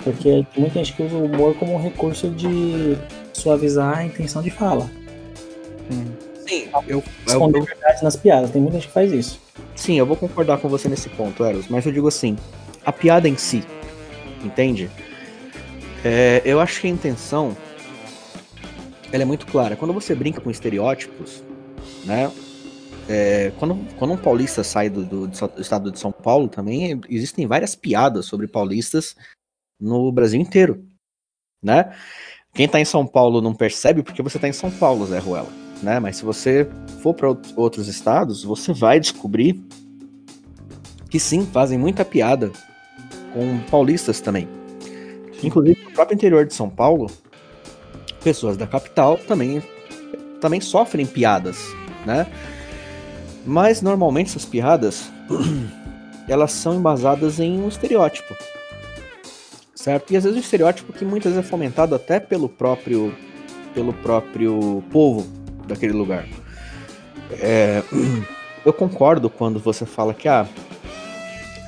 Porque tem muita gente que usa o humor como um recurso de suavizar a intenção de fala. Sim, eu. Esconder eu... verdade nas piadas, tem muita gente que faz isso. Sim, eu vou concordar com você nesse ponto, Eros, mas eu digo assim: a piada em si, entende? É, eu acho que a intenção ela é muito clara. Quando você brinca com estereótipos, né? É, quando, quando um paulista sai do, do, do, estado de São Paulo também, existem várias piadas sobre paulistas no Brasil inteiro, né? Quem tá em São Paulo não percebe porque você tá em São Paulo, Zé Ruela, né? Mas se você for para outros estados, você vai descobrir que sim, fazem muita piada com paulistas também. Inclusive, no próprio interior de São Paulo, pessoas da capital também, também sofrem piadas, né? Mas normalmente essas piadas elas são embasadas em um estereótipo, certo? E às vezes um estereótipo que muitas vezes é fomentado até pelo próprio pelo próprio povo daquele lugar. É, eu concordo quando você fala que ah,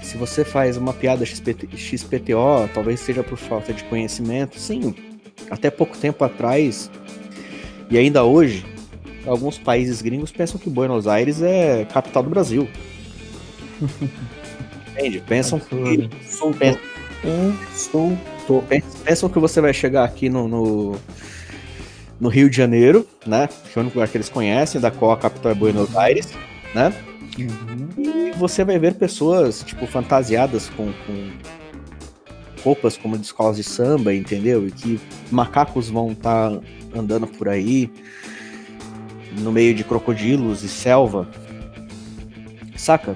se você faz uma piada XPT, XPTO, talvez seja por falta de conhecimento. Sim, até pouco tempo atrás, e ainda hoje, alguns países gringos pensam que Buenos Aires é capital do Brasil. Entende? Pensam que. Pensam. Pensam que você vai chegar aqui no, no, no, Rio de Janeiro, né? Que é o único lugar que eles conhecem, da qual a capital é Buenos Aires, né? Uhum. E você vai ver pessoas, tipo, fantasiadas com, com roupas como de escolas de samba, entendeu? E que macacos vão estar tá andando por aí. no meio de crocodilos e selva. Saca?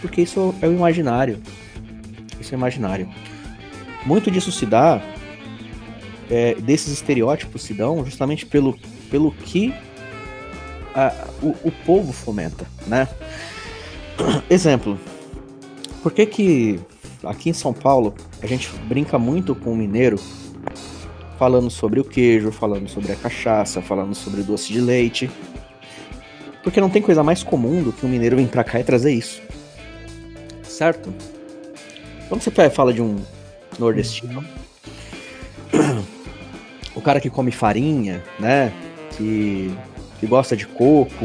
Porque isso é o imaginário. Isso é imaginário. Muito disso se dá, é, desses estereótipos se dão justamente pelo, pelo que a, o, o povo fomenta, né? Exemplo. Por que que aqui em São Paulo a gente brinca muito com o mineiro falando sobre o queijo, falando sobre a cachaça, falando sobre doce de leite. Porque não tem coisa mais comum do que um mineiro vir pra cá e trazer isso. Certo? Quando você fala de um nordestino, o cara que come farinha, né? Que, que gosta de coco,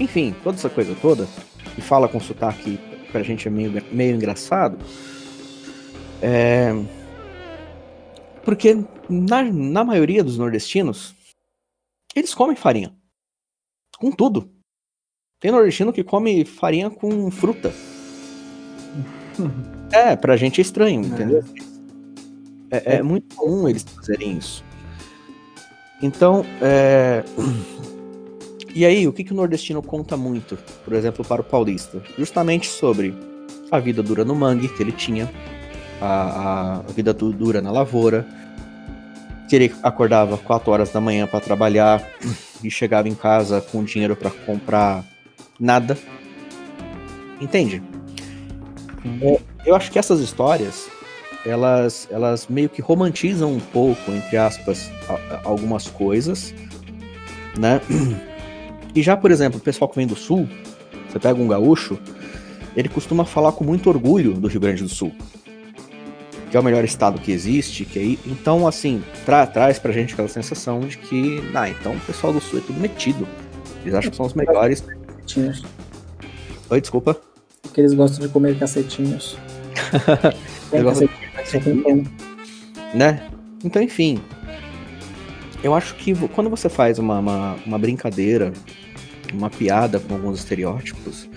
enfim, toda essa coisa toda, e fala com sotaque que pra gente é meio, meio engraçado. É, porque na, na maioria dos nordestinos, eles comem farinha. Com tudo. Tem nordestino que come farinha com fruta. é, pra gente é estranho, entendeu? É, é, é muito comum eles fazerem isso. Então, é... E aí, o que, que o nordestino conta muito, por exemplo, para o paulista? Justamente sobre a vida dura no mangue que ele tinha, a, a vida dura na lavoura, que ele acordava 4 horas da manhã para trabalhar e chegava em casa com dinheiro para comprar nada. Entende? É, eu acho que essas histórias elas, elas meio que romantizam um pouco, entre aspas, algumas coisas, né? E já, por exemplo, o pessoal que vem do sul, você pega um gaúcho, ele costuma falar com muito orgulho do Rio Grande do Sul que é o melhor estado que existe, que aí, então assim, tra traz pra gente aquela sensação de que, ah, então o pessoal do sul é tudo metido. Eles acham que são os melhores. Cacetinhos. Oi, desculpa. Porque eles gostam de comer cacetinhos. Né? Então, enfim. Eu acho que quando você faz uma, uma, uma brincadeira, uma piada com alguns estereótipos,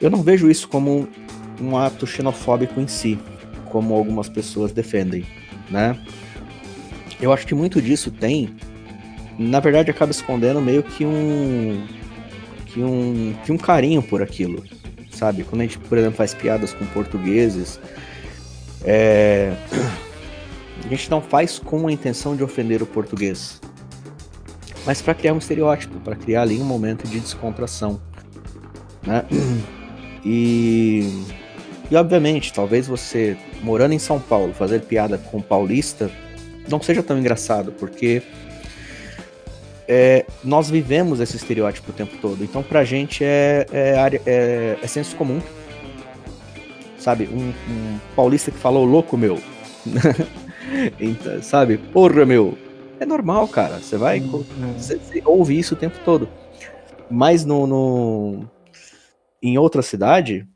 eu não vejo isso como um ato xenofóbico em si como algumas pessoas defendem, né? Eu acho que muito disso tem, na verdade, acaba escondendo meio que um que um que um carinho por aquilo, sabe? Quando a gente, por exemplo, faz piadas com portugueses, é... a gente não faz com a intenção de ofender o português, mas para criar um estereótipo, para criar ali um momento de descontração, né? E e obviamente, talvez você, morando em São Paulo, fazer piada com paulista não seja tão engraçado, porque é, nós vivemos esse estereótipo o tempo todo. Então, pra gente é, é, é, é senso comum. Sabe? Um, um, paulista que falou louco, meu. então, sabe? Porra, meu. É normal, cara. Você vai. Você, você ouve isso o tempo todo. Mas no, no, em outra cidade,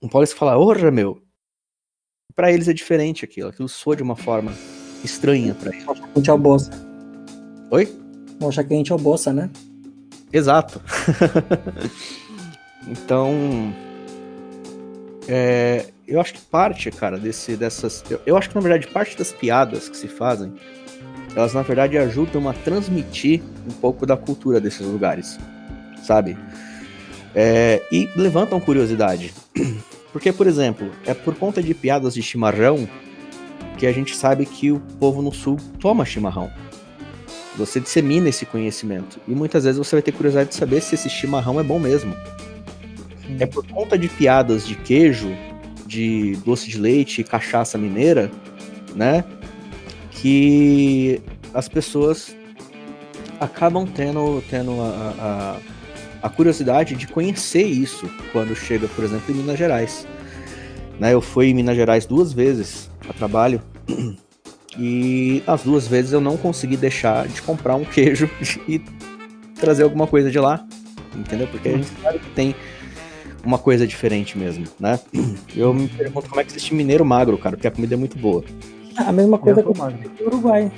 um paulista fala, orra, meu. Pra eles é diferente aquilo. Aquilo soa de uma forma estranha pra eles. Mocha quente ao bossa. Oi? Mocha quente ao bossa, né? Exato. então. É, eu acho que parte, cara, desse, dessas. Eu, eu acho que na verdade parte das piadas que se fazem, elas na verdade ajudam a transmitir um pouco da cultura desses lugares, sabe? É, e levantam curiosidade. Porque, por exemplo, é por conta de piadas de chimarrão que a gente sabe que o povo no sul toma chimarrão. Você dissemina esse conhecimento. E muitas vezes você vai ter curiosidade de saber se esse chimarrão é bom mesmo. Sim. É por conta de piadas de queijo, de doce de leite e cachaça mineira, né? Que as pessoas acabam tendo, tendo a, a a curiosidade de conhecer isso quando chega, por exemplo, em Minas Gerais. Né, eu fui em Minas Gerais duas vezes a trabalho e as duas vezes eu não consegui deixar de comprar um queijo e trazer alguma coisa de lá, entendeu? Porque a gente sabe que tem uma coisa diferente mesmo, né? Eu me pergunto como é que existe mineiro magro, cara, porque a comida é muito boa. a mesma coisa que no Uruguai.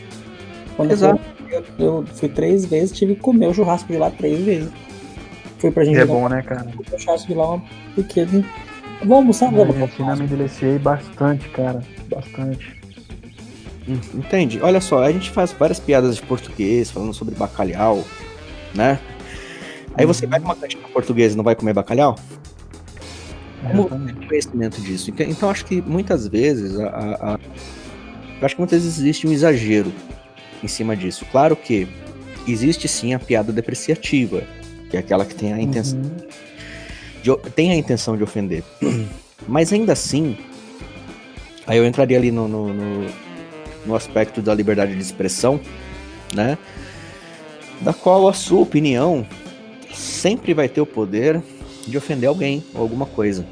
Quando Exato. Eu, eu fui três vezes, tive que comer o churrasco de lá três vezes. Foi pra gente. É bom, né, cara? Eu achasse de lá porque Vamos almoçar, vamos. Na Argentina me deliciei bastante, cara. Bastante. Entende? Olha só, a gente faz várias piadas de português, falando sobre bacalhau, né? Aí você vai numa cantina portuguesa e não vai comer bacalhau? Como tem conhecimento disso? Então, então acho que muitas vezes a, a, a, acho que muitas vezes existe um exagero em cima disso. Claro que existe sim a piada depreciativa, que é aquela que tem a intenção uhum. de, tem a intenção de ofender. Mas ainda assim, aí eu entraria ali no, no, no, no aspecto da liberdade de expressão, né? Da qual a sua opinião sempre vai ter o poder de ofender alguém ou alguma coisa,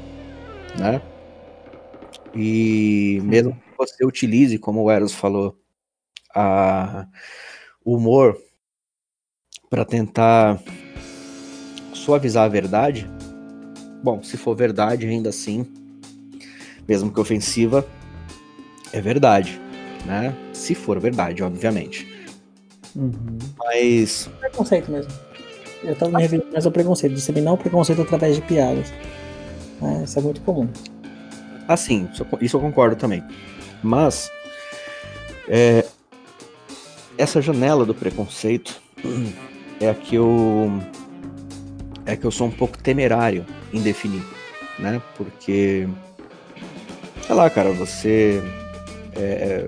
né? E mesmo que você utilize, como o Eros falou, a, humor para tentar suavizar a verdade, bom, se for verdade, ainda assim, mesmo que ofensiva, é verdade, né? Se for verdade, obviamente. Uhum. Mas. Preconceito mesmo. Eu tava me referindo mais ao preconceito, disseminar o preconceito através de piadas. É, isso é muito comum. Assim, isso eu concordo também. Mas é, essa janela do preconceito é a que eu é que eu sou um pouco temerário em definir, né? Porque sei lá, cara, você é,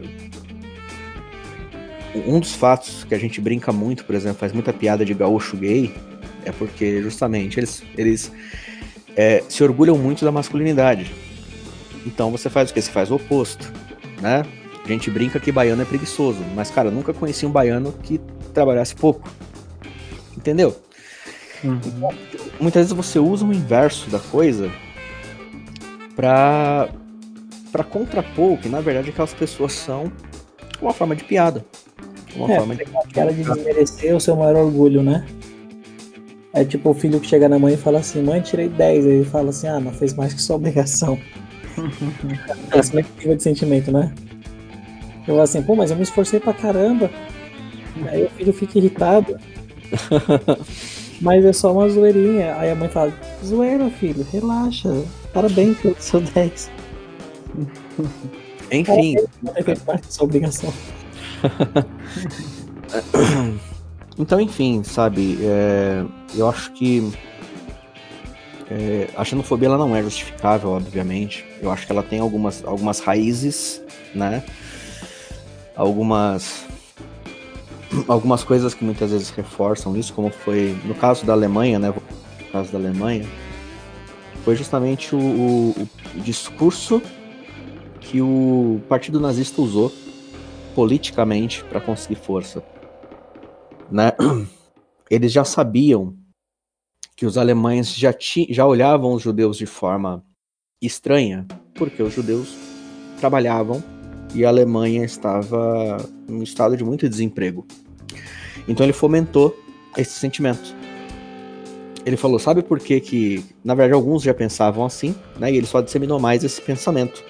um dos fatos que a gente brinca muito, por exemplo, faz muita piada de gaúcho gay, é porque justamente eles, eles é, se orgulham muito da masculinidade. Então você faz o que? Você faz o oposto, né? A gente brinca que baiano é preguiçoso, mas cara, eu nunca conheci um baiano que trabalhasse pouco. Entendeu? Uhum. Então, muitas vezes você usa o inverso da coisa pra, pra contrapor o que na verdade aquelas pessoas são uma forma de piada. Uma é, forma de... aquela de desmerecer o seu maior orgulho, né? É tipo o filho que chega na mãe e fala assim, mãe, tirei 10. Aí ele fala assim, ah, não fez mais que sua obrigação. Essa negativa de sentimento, né? Eu falo assim, pô, mas eu me esforcei pra caramba. Aí o filho fica irritado. mas é só uma zoeirinha. Aí a mãe fala, zoeira, filho, relaxa. Parabéns pelo seu 10. Enfim. Não fez parte da sua obrigação. então, enfim, sabe, é, eu acho que é, a xenofobia ela não é justificável, obviamente. Eu acho que ela tem algumas, algumas raízes, né? Algumas algumas coisas que muitas vezes reforçam isso, como foi no caso da Alemanha, né? No caso da Alemanha, foi justamente o, o, o discurso que o Partido Nazista usou politicamente para conseguir força. Né? Eles já sabiam que os alemães já, ti, já olhavam os judeus de forma estranha, porque os judeus trabalhavam e a Alemanha estava em um estado de muito desemprego. Então ele fomentou esse sentimento. Ele falou, sabe por que que, na verdade, alguns já pensavam assim, né? E ele só disseminou mais esse pensamento.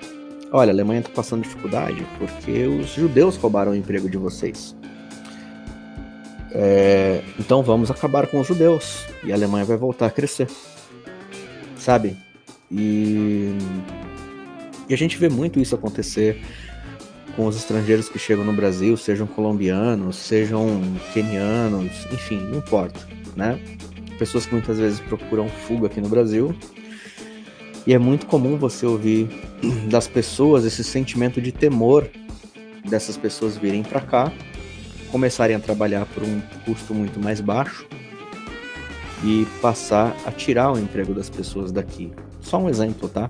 Olha, a Alemanha está passando dificuldade porque os judeus roubaram o emprego de vocês. É, então vamos acabar com os judeus e a Alemanha vai voltar a crescer. Sabe? E, e a gente vê muito isso acontecer com os estrangeiros que chegam no Brasil, sejam colombianos, sejam quenianos, enfim, não importa, né? Pessoas que muitas vezes procuram fuga aqui no Brasil e é muito comum você ouvir das pessoas esse sentimento de temor dessas pessoas virem para cá, começarem a trabalhar por um custo muito mais baixo e passar a tirar o emprego das pessoas daqui. Só um exemplo, tá?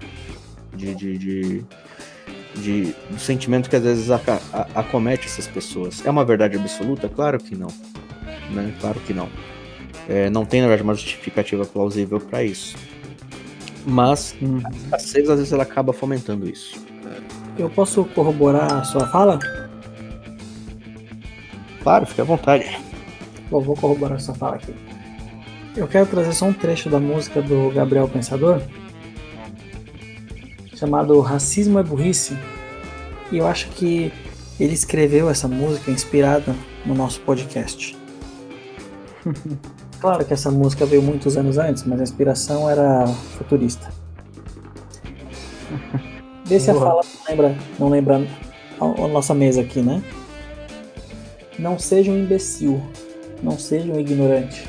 De, de, de, de do sentimento que às vezes acomete essas pessoas. É uma verdade absoluta? Claro que não. Né? Claro que não. É, não tem, na verdade, uma justificativa plausível para isso mas hum. a escassez às vezes ela acaba fomentando isso. Eu posso corroborar a sua fala? Claro, fique à vontade. Bom, vou corroborar a sua fala aqui. Eu quero trazer só um trecho da música do Gabriel Pensador, chamado Racismo é Burrice. E eu acho que ele escreveu essa música inspirada no nosso podcast. Claro que essa música veio muitos anos antes, mas a inspiração era futurista. Vê se a fala não lembra, não lembra a nossa mesa aqui, né? Não seja um imbecil, não seja um ignorante.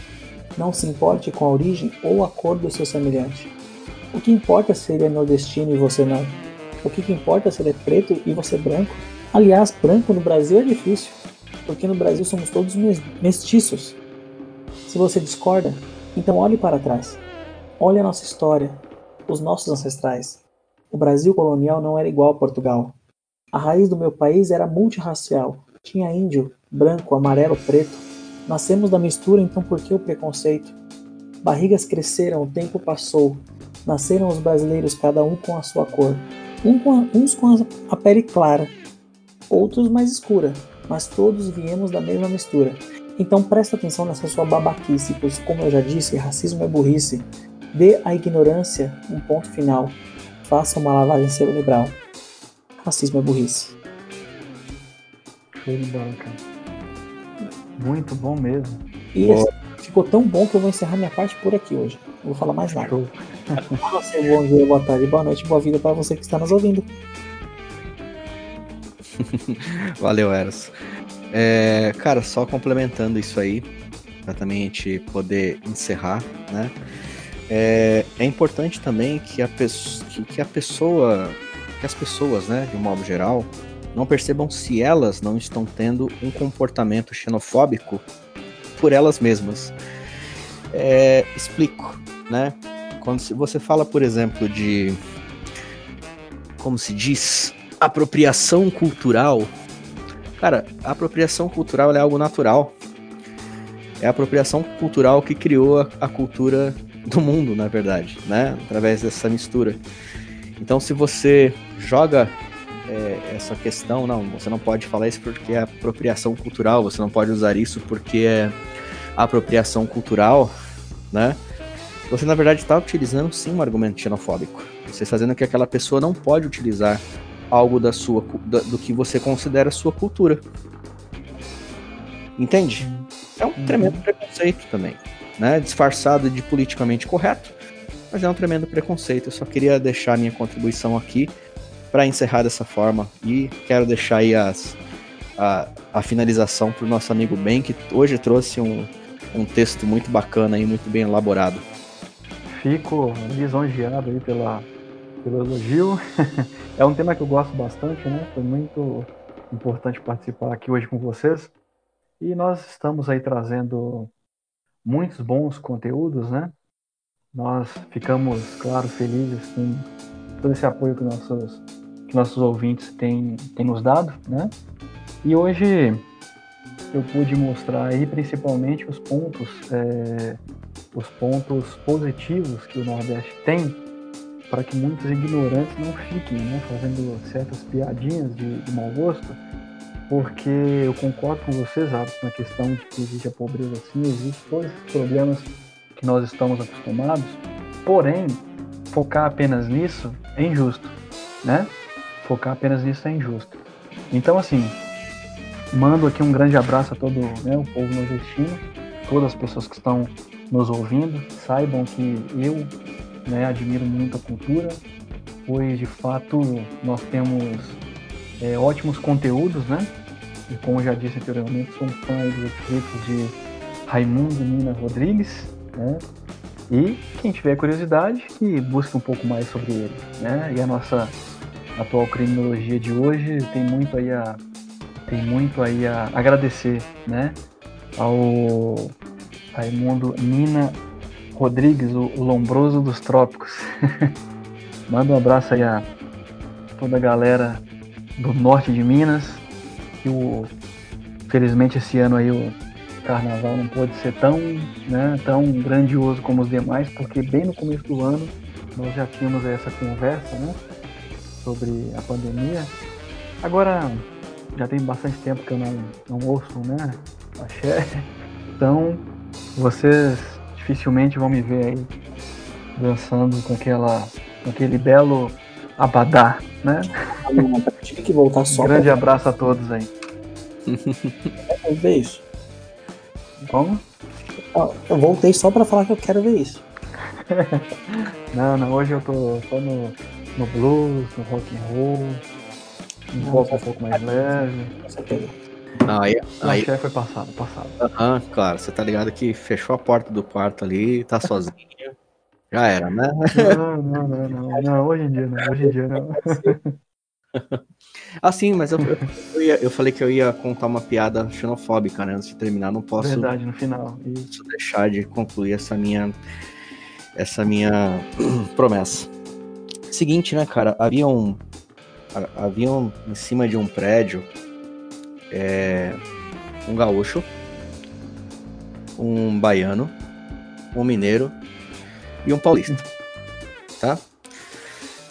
Não se importe com a origem ou a cor do seu semelhante. O que importa se ele é nordestino e você não? O que, que importa se ele é preto e você branco? Aliás, branco no Brasil é difícil, porque no Brasil somos todos mestiços. Se você discorda, então olhe para trás. Olhe a nossa história, os nossos ancestrais. O Brasil colonial não era igual a Portugal. A raiz do meu país era multirracial. Tinha índio, branco, amarelo, preto. Nascemos da mistura, então por que o preconceito? Barrigas cresceram, o tempo passou. Nasceram os brasileiros, cada um com a sua cor. Um com a, uns com a pele clara, outros mais escura, mas todos viemos da mesma mistura. Então presta atenção nessa sua babaquice, pois como eu já disse, racismo é burrice. Dê à ignorância um ponto final. Faça uma lavagem cerebral. Racismo é burrice. Show de bola, cara. Muito bom mesmo. E assim, ficou tão bom que eu vou encerrar minha parte por aqui hoje. Não vou falar mais nada. Show. bom dia, boa tarde, boa noite, boa vida para você que está nos ouvindo. Valeu, Eros. É, cara, só complementando isso aí, para também a gente poder encerrar, né? É, é importante também que a, que, que a pessoa, que as pessoas, né, de um modo geral, não percebam se elas não estão tendo um comportamento xenofóbico por elas mesmas. É, explico, né? Quando você fala, por exemplo, de como se diz, apropriação cultural. Cara, a apropriação cultural é algo natural. É a apropriação cultural que criou a, a cultura do mundo, na verdade, né? Através dessa mistura. Então, se você joga é, essa questão, não, você não pode falar isso porque é apropriação cultural, você não pode usar isso porque é apropriação cultural, né? Você na verdade está utilizando sim um argumento xenofóbico. Você está dizendo que aquela pessoa não pode utilizar algo da sua da, do que você considera sua cultura. Entende? É um tremendo preconceito também né, disfarçado de politicamente correto, mas é um tremendo preconceito. Eu só queria deixar minha contribuição aqui para encerrar dessa forma e quero deixar aí as, a, a finalização para o nosso amigo Ben, que hoje trouxe um, um texto muito bacana e muito bem elaborado. Fico lisonjeado aí pela, pelo elogio. é um tema que eu gosto bastante, né? Foi muito importante participar aqui hoje com vocês. E nós estamos aí trazendo muitos bons conteúdos, né? Nós ficamos, claro, felizes com todo esse apoio que nossos, que nossos ouvintes têm, têm nos dado, né? E hoje eu pude mostrar aí principalmente os pontos, é, os pontos positivos que o Nordeste tem para que muitos ignorantes não fiquem, né, fazendo certas piadinhas de, de mau gosto porque eu concordo com vocês, Atos, na questão de que existe a pobreza sim, existe todos esses problemas que nós estamos acostumados, porém, focar apenas nisso é injusto, né? Focar apenas nisso é injusto. Então, assim, mando aqui um grande abraço a todo né, o povo nordestino, todas as pessoas que estão nos ouvindo, saibam que eu né, admiro muito a cultura, pois de fato nós temos é, ótimos conteúdos, né? E como já disse anteriormente, sou um fã dos escritos de Raimundo Nina Rodrigues, né? E quem tiver curiosidade, que busque um pouco mais sobre ele, né? E a nossa atual criminologia de hoje tem muito aí a tem muito aí a agradecer, né? Ao Raimundo Nina Rodrigues, o, o Lombroso dos Trópicos. Manda um abraço aí a toda a galera do norte de Minas. E o, felizmente esse ano aí o carnaval não pôde ser tão, né, tão grandioso como os demais, porque bem no começo do ano nós já tínhamos essa conversa né, sobre a pandemia. Agora já tem bastante tempo que eu não, não ouço né, axé, então vocês dificilmente vão me ver aí dançando com aquela com aquele belo abadá, né? tive que voltar só. Grande pra... abraço a todos aí. Quero ver isso. Como? Eu voltei só pra falar que eu quero ver isso. não, não, hoje eu tô só no, no blues, no rock and roll, um pouco um pouco mais leve. Aí, aí... O foi passado, passado. Aham, claro, você tá ligado que fechou a porta do quarto ali, tá sozinho. Já era, né? Não, não, não, não, não, hoje em dia não, hoje em dia não. Assim, mas eu, eu, ia, eu, falei que eu ia contar uma piada xenofóbica, né? Antes de terminar, não posso. Verdade, no final. Isso. deixar de concluir essa minha. Essa minha promessa. Seguinte, né, cara? Havia um. Havia um, em cima de um prédio é, um gaúcho, um baiano, um mineiro e um paulista, tá?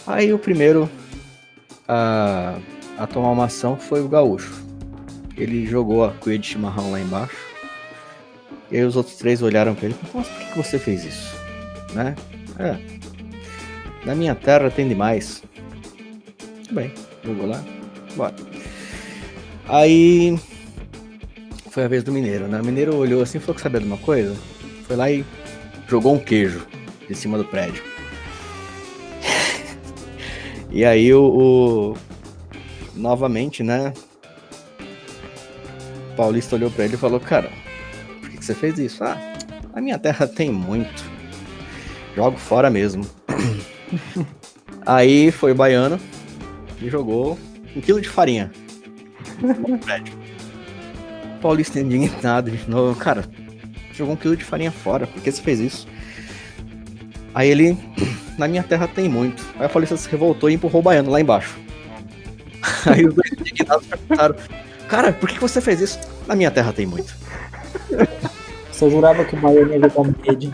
Aí o primeiro a, a tomar uma ação foi o gaúcho. Ele jogou a cuia de chimarrão lá embaixo. E aí os outros três olharam para ele e falaram, por que você fez isso? Né? É. Na minha terra tem demais. Tudo bem, jogou lá. Bora. Aí foi a vez do mineiro, né? O mineiro olhou assim e falou que sabia de uma coisa. Foi lá e jogou um queijo de cima do prédio. e aí o, o, novamente, né? O Paulista olhou para ele e falou, cara, por que, que você fez isso? Ah, a minha terra tem muito. Jogo fora mesmo. aí foi o baiano e jogou um quilo de farinha no prédio. Paulista indignado de novo. Cara, jogou um quilo de farinha fora. Por que você fez isso? Aí ele. Na minha terra tem muito. Aí a Paulista se revoltou e empurrou o baiano lá embaixo. Aí os dois indignados perguntaram: Cara, por que você fez isso? Na minha terra tem muito. Você jurava que o baiano ia jogar rede.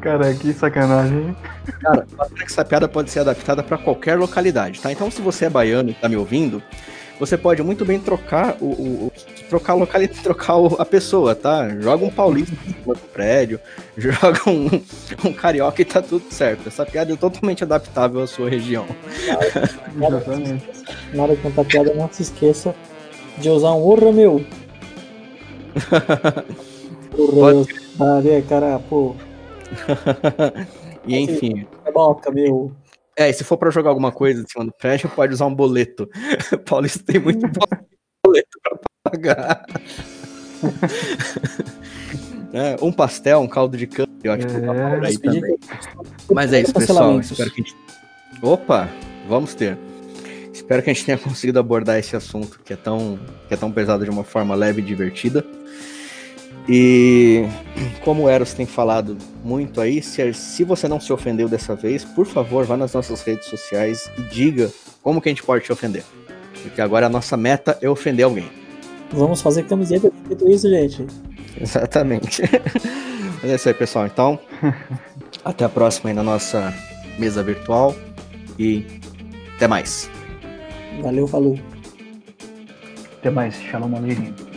Cara, que sacanagem. Cara, essa piada pode ser adaptada para qualquer localidade, tá? Então, se você é baiano e tá me ouvindo, você pode muito bem trocar o, o trocar a localidade, trocar a pessoa, tá? Joga um paulista no prédio, joga um, um carioca e tá tudo certo. Essa piada é totalmente adaptável à sua região. Exatamente. Na hora de contar piada, não se esqueça de usar um urra meu. urra, pode... cara, pô. E enfim. É boca, meu. É, e se for para jogar alguma coisa em cima do prédio, pode usar um boleto. Paulista tem muito boleto para pagar. é, um pastel, um caldo de cana, eu acho que é, aí também. Mas é isso, pessoal. Espero que a gente... Opa, vamos ter. Espero que a gente tenha conseguido abordar esse assunto que é tão, que é tão pesado de uma forma leve e divertida. E como o Eros tem falado muito aí, se, se você não se ofendeu dessa vez, por favor, vá nas nossas redes sociais e diga como que a gente pode te ofender. Porque agora a nossa meta é ofender alguém. Vamos fazer camiseta feito isso, gente. Exatamente. Mas é isso aí, pessoal. Então, até a próxima aí na nossa mesa virtual. E até mais. Valeu, falou. Até mais. Shalom, Aleichem.